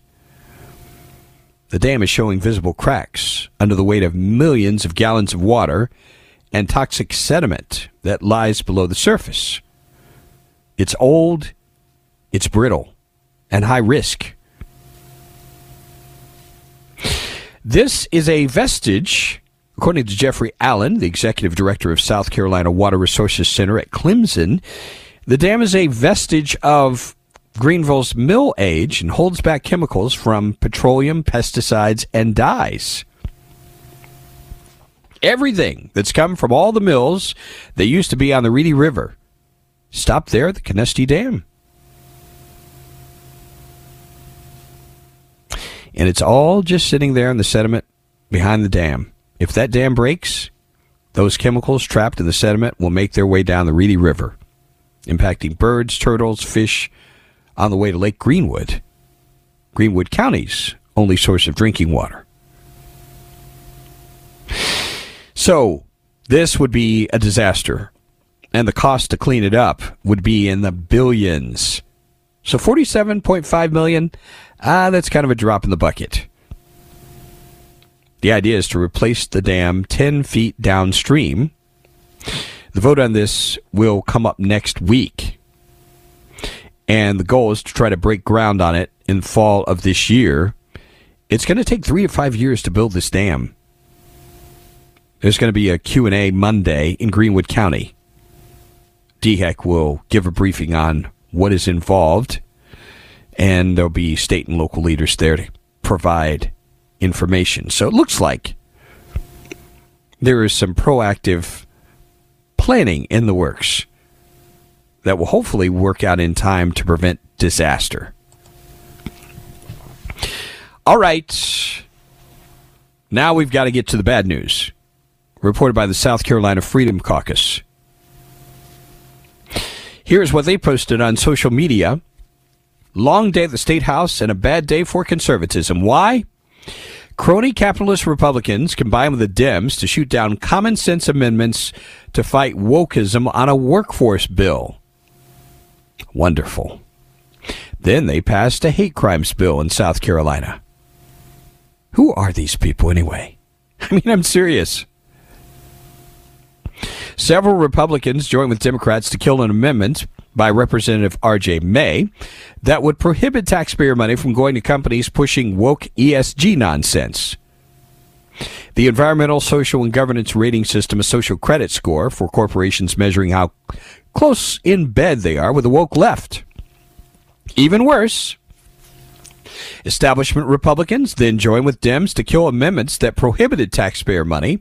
The dam is showing visible cracks under the weight of millions of gallons of water and toxic sediment that lies below the surface. It's old, it's brittle, and high risk. This is a vestige According to Jeffrey Allen, the executive director of South Carolina Water Resources Center at Clemson, the dam is a vestige of Greenville's mill age and holds back chemicals from petroleum, pesticides, and dyes. Everything that's come from all the mills that used to be on the Reedy River stopped there at the Conestee Dam. And it's all just sitting there in the sediment behind the dam. If that dam breaks, those chemicals trapped in the sediment will make their way down the Reedy River, impacting birds, turtles, fish on the way to Lake Greenwood, Greenwood County's only source of drinking water. So, this would be a disaster, and the cost to clean it up would be in the billions. So, 47.5 million, ah, that's kind of a drop in the bucket. The idea is to replace the dam 10 feet downstream. The vote on this will come up next week. And the goal is to try to break ground on it in fall of this year. It's going to take three to five years to build this dam. There's going to be a Q&A Monday in Greenwood County. DHEC will give a briefing on what is involved, and there'll be state and local leaders there to provide information. So it looks like there is some proactive planning in the works that will hopefully work out in time to prevent disaster. All right. Now we've got to get to the bad news. Reported by the South Carolina Freedom Caucus. Here's what they posted on social media. Long day at the State House and a bad day for conservatism. Why? Crony capitalist Republicans combine with the Dems to shoot down common sense amendments to fight wokeism on a workforce bill. Wonderful. Then they passed a hate crimes bill in South Carolina. Who are these people anyway? I mean, I'm serious. Several Republicans joined with Democrats to kill an amendment by Representative R.J. May that would prohibit taxpayer money from going to companies pushing woke ESG nonsense. The Environmental, Social, and Governance Rating System, a social credit score for corporations measuring how close in bed they are with the woke left. Even worse, establishment Republicans then joined with Dems to kill amendments that prohibited taxpayer money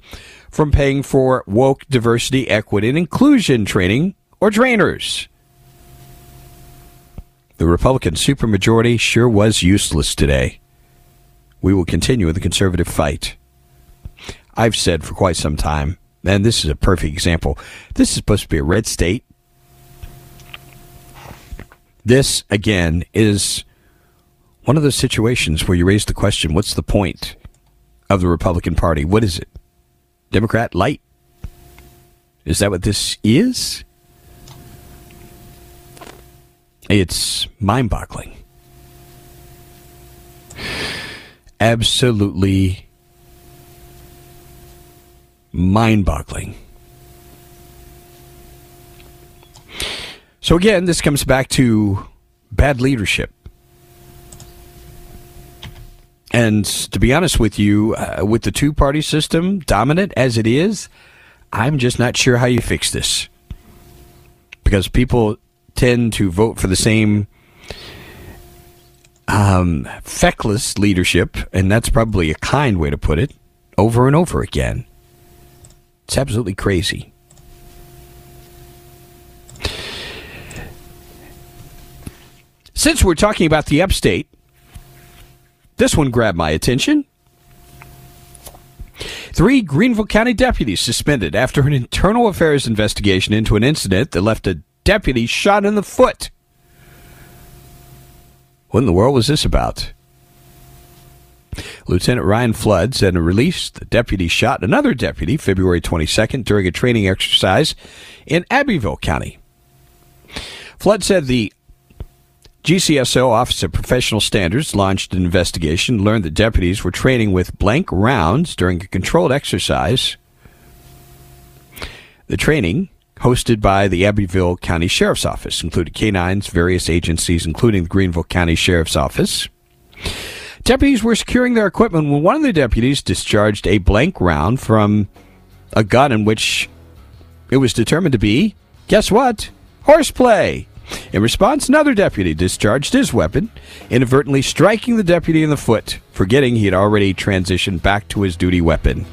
from paying for woke diversity, equity, and inclusion training or trainers. The Republican supermajority sure was useless today. We will continue the conservative fight. I've said for quite some time, and this is a perfect example, this is supposed to be a red state. This, again, is one of those situations where you raise the question what's the point of the Republican Party? What is it? Democrat light? Is that what this is? It's mind boggling. Absolutely mind boggling. So, again, this comes back to bad leadership. And to be honest with you, uh, with the two party system dominant as it is, I'm just not sure how you fix this. Because people tend to vote for the same um, feckless leadership, and that's probably a kind way to put it, over and over again. It's absolutely crazy. Since we're talking about the upstate, this one grabbed my attention. Three Greenville County deputies suspended after an internal affairs investigation into an incident that left a deputy shot in the foot. What in the world was this about? Lieutenant Ryan Flood said in a release the deputy shot another deputy February 22nd during a training exercise in Abbeville County. Flood said the GCSO Office of Professional Standards launched an investigation, learned that deputies were training with blank rounds during a controlled exercise. The training, hosted by the Abbeville County Sheriff's Office, included canines, various agencies, including the Greenville County Sheriff's Office. Deputies were securing their equipment when one of the deputies discharged a blank round from a gun in which it was determined to be, guess what? Horseplay. In response, another deputy discharged his weapon, inadvertently striking the deputy in the foot, forgetting he had already transitioned back to his duty weapon.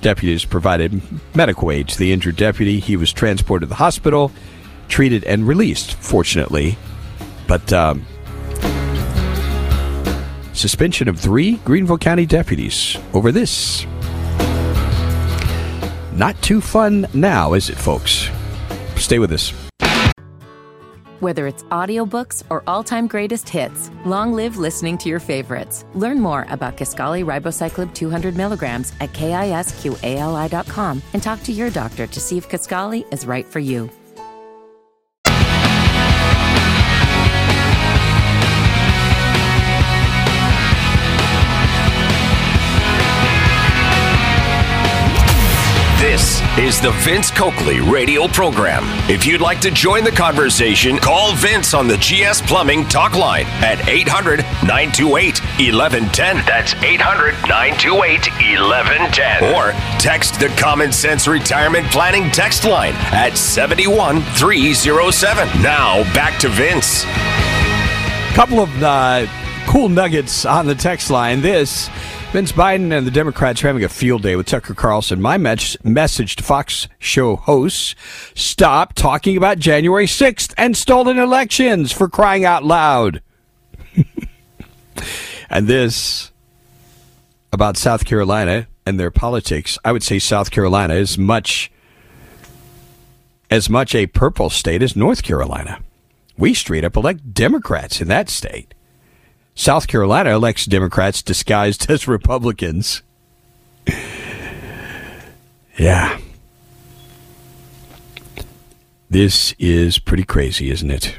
Deputies provided medical aid to the injured deputy. He was transported to the hospital, treated, and released, fortunately. But um, suspension of three Greenville County deputies over this. Not too fun now, is it, folks? Stay with us. Whether it's audiobooks or all-time greatest hits, long live listening to your favorites. Learn more about Kisqali Ribociclib 200 milligrams at kisqali.com and talk to your doctor to see if Kisqali is right for you. Is the Vince Coakley radio program. If you'd like to join the conversation, call Vince on the GS Plumbing talk line at 800 928 1110. That's 800 928 1110. Or text the Common Sense Retirement Planning text line at 71307. Now back to Vince. couple of uh, cool nuggets on the text line. This Vince Biden and the Democrats are having a field day with Tucker Carlson. My mes- message to Fox show hosts stop talking about January 6th and stolen elections for crying out loud. and this about South Carolina and their politics. I would say South Carolina is much as much a purple state as North Carolina. We straight up elect Democrats in that state. South Carolina elects Democrats disguised as Republicans. yeah. This is pretty crazy, isn't it?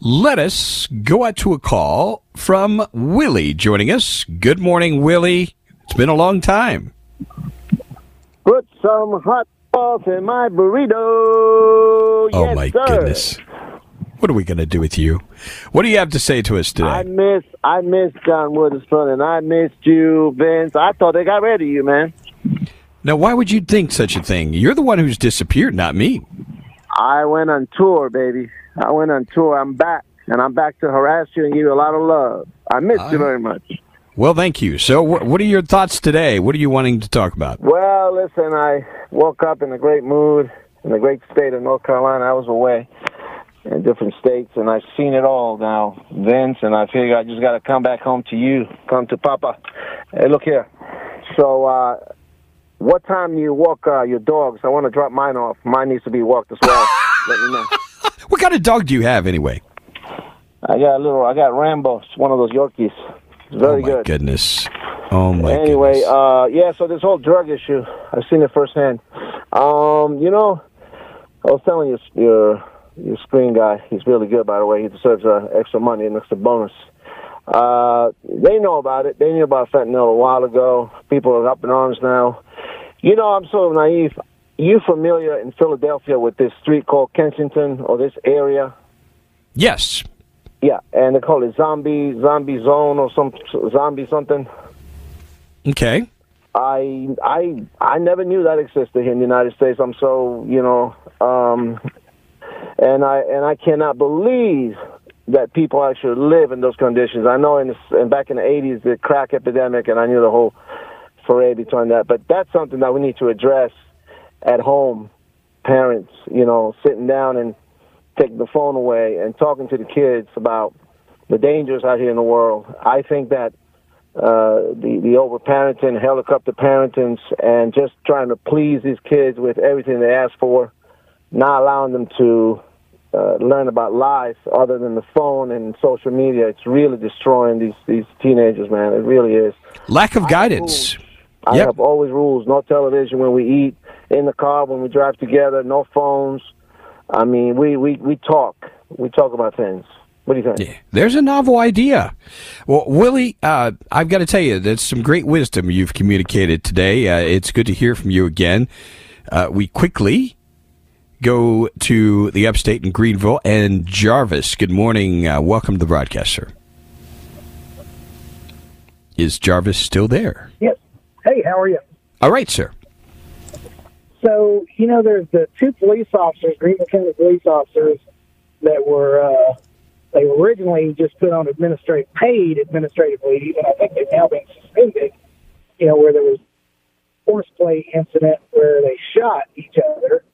Let us go out to a call from Willie joining us. Good morning, Willie. It's been a long time. Put some hot sauce in my burrito. Oh, yes, my sir. goodness. What are we going to do with you? What do you have to say to us today? I miss I miss John Witherspoon and I missed you, Vince. I thought they got rid of you, man. Now, why would you think such a thing? You're the one who's disappeared, not me. I went on tour, baby. I went on tour. I'm back, and I'm back to harass you and give you a lot of love. I miss you very much. Well, thank you. So, wh- what are your thoughts today? What are you wanting to talk about? Well, listen, I woke up in a great mood in the great state of North Carolina. I was away in different states, and I've seen it all now, Vince. And I figure I just got to come back home to you, come to Papa. Hey, look here. So, uh, what time do you walk uh, your dogs? I want to drop mine off. Mine needs to be walked as well. let me know. What kind of dog do you have anyway? I got a little. I got Rambo. It's one of those Yorkies. It's very oh my good. goodness. Oh my anyway, goodness. uh, yeah. So this whole drug issue, I've seen it firsthand. Um, you know, I was telling you, your your screen guy, he's really good, by the way. He deserves uh, extra money and extra bonus. Uh, they know about it. They knew about fentanyl a while ago. People are up in arms now. You know, I'm so naive. You familiar in Philadelphia with this street called Kensington or this area? yes. Yeah, and they call it zombie zombie zone or some zombie something. Okay. I I I never knew that existed here in the United States. I'm so you know, um, and I and I cannot believe that people actually live in those conditions. I know in, the, in back in the '80s the crack epidemic, and I knew the whole foray between that. But that's something that we need to address at home. Parents, you know, sitting down and taking the phone away and talking to the kids about the dangers out here in the world. I think that uh, the the over parenting, helicopter parentings, and just trying to please these kids with everything they ask for, not allowing them to uh, learn about life other than the phone and social media. It's really destroying these these teenagers, man. It really is. Lack of guidance. I Yep. have always rules: no television when we eat, in the car when we drive together, no phones. I mean, we we we talk. We talk about things. What do you think? Yeah, there's a novel idea. Well, Willie, uh, I've got to tell you, that's some great wisdom you've communicated today. Uh, it's good to hear from you again. Uh, we quickly go to the upstate in Greenville and Jarvis. Good morning. Uh, welcome to the broadcast, sir. Is Jarvis still there? Yes. Hey, how are you? All right, sir. So, you know, there's the two police officers, Greenville County police officers, that were, uh, they were originally just put on administrative, paid administrative leave, and I think they've now been suspended, you know, where there was horseplay incident where they shot each other.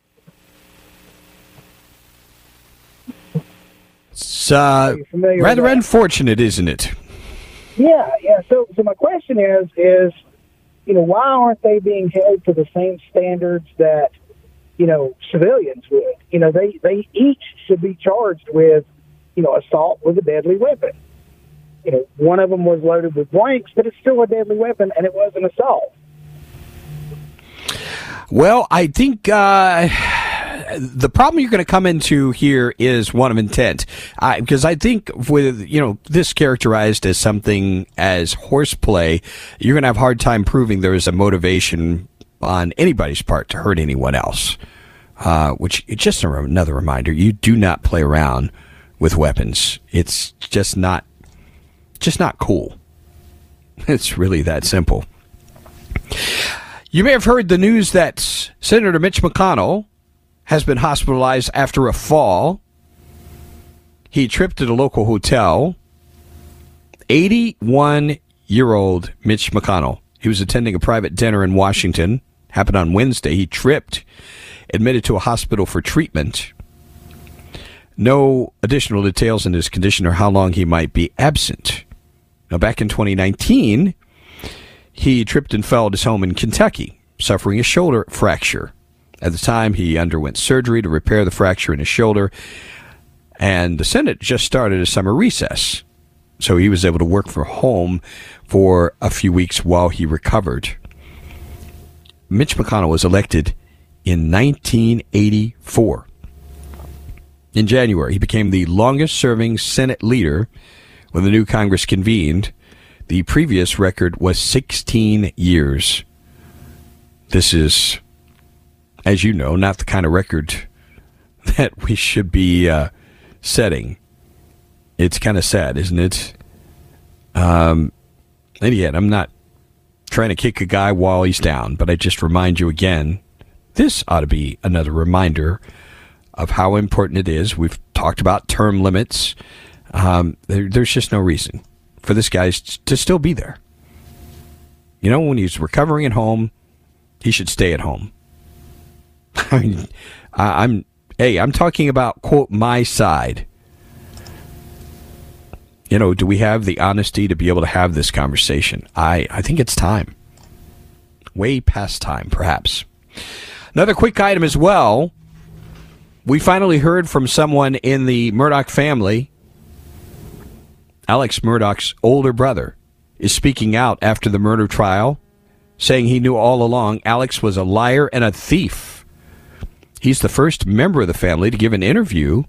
It's uh, you familiar with rather unfortunate, isn't it? Yeah, yeah. So, so my question is, is you know, why aren't they being held to the same standards that you know civilians would? You know, they they each should be charged with you know assault with a deadly weapon. You know, one of them was loaded with blanks, but it's still a deadly weapon, and it was an assault. Well, I think uh, the problem you're going to come into here is one of intent, because I think with you know this characterized as something as horseplay, you're going to have a hard time proving there is a motivation on anybody's part to hurt anyone else. Uh, which just another reminder: you do not play around with weapons. It's just not, just not cool. It's really that simple. You may have heard the news that Senator Mitch McConnell has been hospitalized after a fall. He tripped at a local hotel. 81 year old Mitch McConnell. He was attending a private dinner in Washington. Happened on Wednesday. He tripped, admitted to a hospital for treatment. No additional details in his condition or how long he might be absent. Now, back in 2019, he tripped and fell at his home in Kentucky, suffering a shoulder fracture. At the time, he underwent surgery to repair the fracture in his shoulder, and the Senate just started a summer recess. So he was able to work from home for a few weeks while he recovered. Mitch McConnell was elected in 1984. In January, he became the longest serving Senate leader when the new Congress convened. The previous record was 16 years. This is, as you know, not the kind of record that we should be uh, setting. It's kind of sad, isn't it? Um, and yet, I'm not trying to kick a guy while he's down, but I just remind you again this ought to be another reminder of how important it is. We've talked about term limits. Um, there, there's just no reason for this guy to still be there. You know, when he's recovering at home, he should stay at home. I mean, I, I'm hey, I'm talking about quote my side. You know, do we have the honesty to be able to have this conversation? I, I think it's time. Way past time, perhaps. Another quick item as well. we finally heard from someone in the Murdaugh family. Alex Murdaugh's older brother is speaking out after the murder trial, saying he knew all along Alex was a liar and a thief. He's the first member of the family to give an interview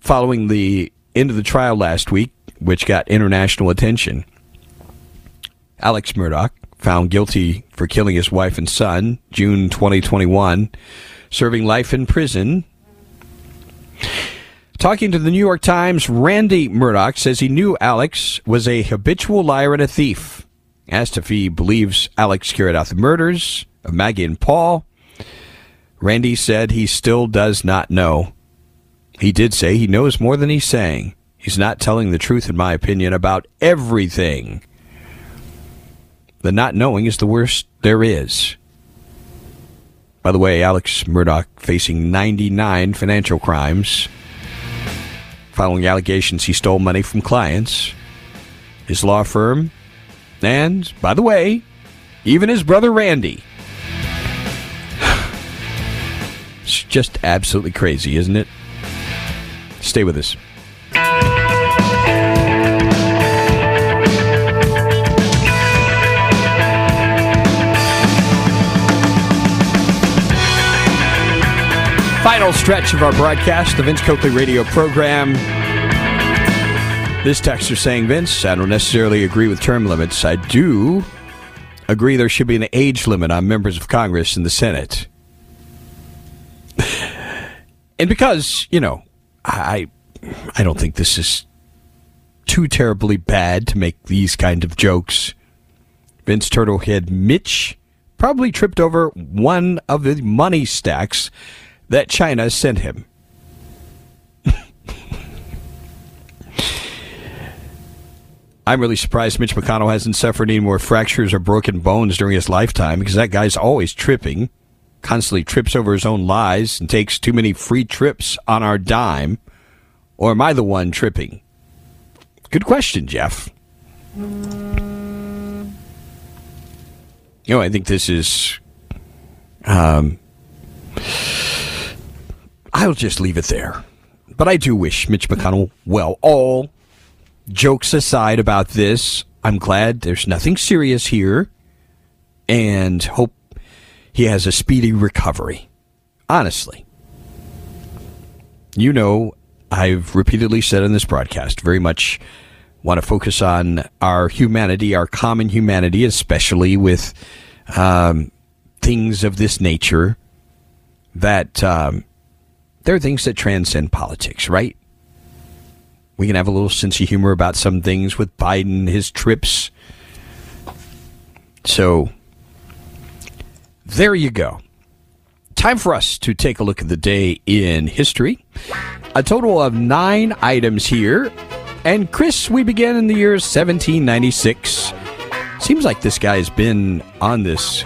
following the end of the trial last week, which got international attention. Alex Murdaugh, found guilty for killing his wife and son, June 2021, serving life in prison. Talking to the New York Times, Randy Murdaugh says he knew Alex was a habitual liar and a thief. Asked if he believes Alex carried out the murders of Maggie and Paul, Randy said he still does not know. He did say he knows more than he's saying. He's not telling the truth, in my opinion, about everything. The not knowing is the worst there is. By the way, Alex Murdaugh facing 99 financial crimes following allegations he stole money from clients, his law firm, and, by the way, even his brother Randy. It's just absolutely crazy, isn't it? Stay with us. Final stretch of our broadcast, the Vince Coakley radio program. This texter saying, Vince, I don't necessarily agree with term limits. I do agree there should be an age limit on members of Congress and the Senate. And because, you know, I I don't think this is too terribly bad to make these kind of jokes. Vince Turtlehead Mitch probably tripped over one of the money stacks that China sent him. I'm really surprised Mitch McConnell hasn't suffered any more fractures or broken bones during his lifetime because that guy's always tripping, constantly trips over his own lies, and takes too many free trips on our dime. Or am I the one tripping? Good question, Jeff. You know, I think this is. Um, I'll just leave it there. But I do wish Mitch McConnell well. All jokes aside about this, I'm glad there's nothing serious here and hope he has a speedy recovery. Honestly. You know, I've repeatedly said in this broadcast, very much want to focus on our humanity, our common humanity, especially with um, things of this nature that um, there are things that transcend politics, right? We can have a little sense of humor about some things with Biden, his trips. So, there you go. Time for us to take a look at the day in history. A total of nine items here. And Chris, we begin in the year 1796. Seems like this guy's been on this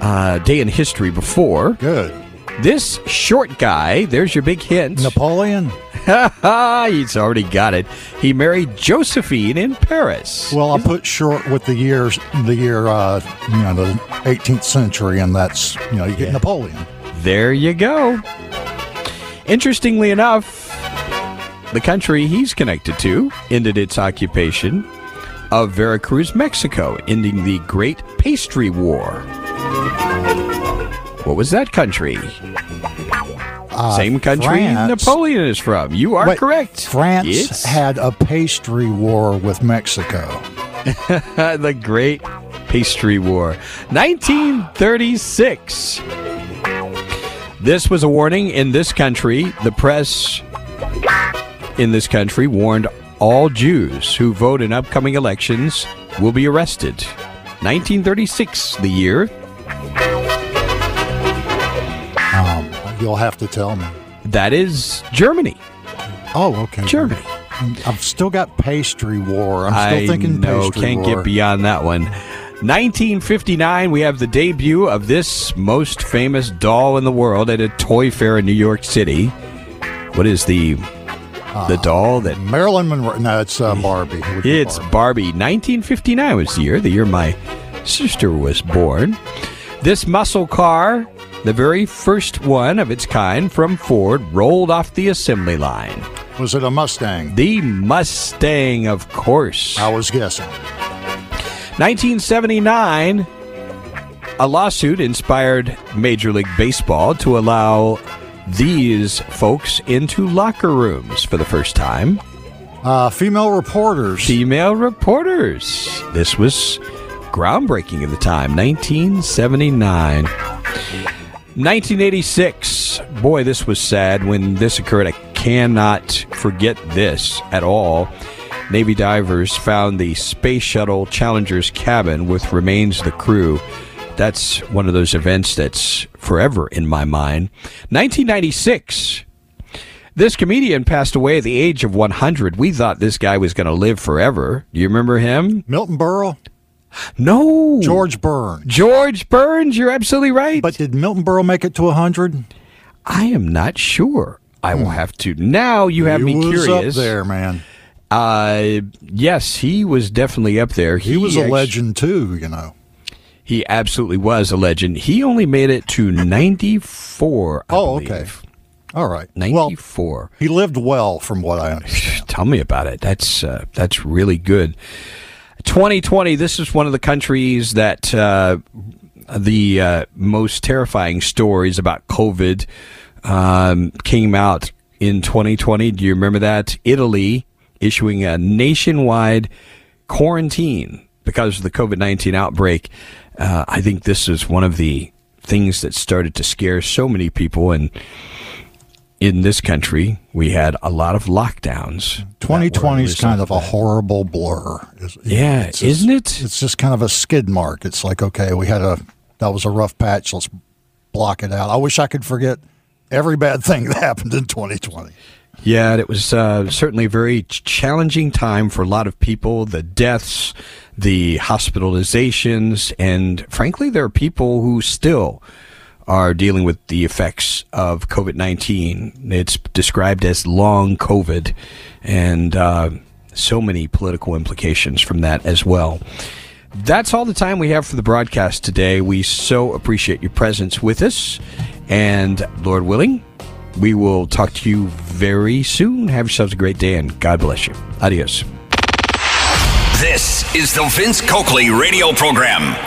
uh, day in history before. Good. This short guy, there's your big hint. Napoleon? He's already got it. He married Josephine in Paris. Well, I put short with the years, the year, uh, you know, the 18th century, and that's, you know, you get yeah. Napoleon. There you go. Interestingly enough, the country he's connected to ended its occupation of Veracruz, Mexico, ending the Great Pastry War. What was that country? Uh, Same country France, Napoleon is from. You are wait, correct. France It's had a pastry war with Mexico. the Great Pastry War. 1936. This was a warning in this country. The press in this country warned all Jews who vote in upcoming elections will be arrested. 1936, the year. You'll have to tell me. That is Germany. Oh, okay. Germany. I've still got pastry war. I'm still I thinking know, pastry can't war. get beyond that one. 1959, we have the debut of this most famous doll in the world at a toy fair in New York City. What is the the doll that Marilyn Monroe. No, it's uh, Barbie. It It's Barbie. 1959 was the year, the year my sister was born. This muscle car, the very first one of its kind from Ford, rolled off the assembly line. Was it a Mustang? The Mustang, of course. I was guessing. 1979, a lawsuit inspired Major League Baseball to allow these folks into locker rooms for the first time. Uh, female reporters. Female reporters. This was groundbreaking at the time, 1979. 1986. Boy, this was sad when this occurred. I cannot forget this at all. Navy divers found the Space Shuttle Challenger's cabin with remains of the crew. That's one of those events that's forever in my mind. 1996. This comedian passed away at the age of 100. We thought this guy was going to live forever. Do you remember him? Milton Berle? No. George Burns. George Burns, you're absolutely right. But did Milton Berle make it to 100? I am not sure. I will have to. Now you have he me was curious. up there, man. Uh, yes, he was definitely up there. He, was a legend too, you know. He absolutely was a legend. He only made it to 94. I Oh, believe. okay. All right. Well, 94. he lived well, from what I understand. Tell me about it. That's uh, that's really good. 2020. This is one of the countries that uh, the uh, most terrifying stories about COVID um, came out in 2020. Do you remember that? Italy issuing a nationwide quarantine because of the COVID 19 outbreak. Uh, I think this is one of the things that started to scare so many people. And in this country, we had a lot of lockdowns. 2020 is kind of a horrible blur. It's- Yeah, it's isn't it? It's just kind of a skid mark. It's like, okay, we had a that was a rough patch. Let's block it out. I wish I could forget every bad thing that happened in 2020. Yeah, it was uh, certainly a very challenging time for a lot of people. The deaths, the hospitalizations, and frankly, there are people who still are dealing with the effects of COVID 19. It's described as long COVID, and uh, so many political implications from that as well. That's all the time we have for the broadcast today. We so appreciate your presence with us. And Lord willing, we will talk to you very soon. Have yourselves a great day and God bless you. Adios. This is the Vince Coakley radio program.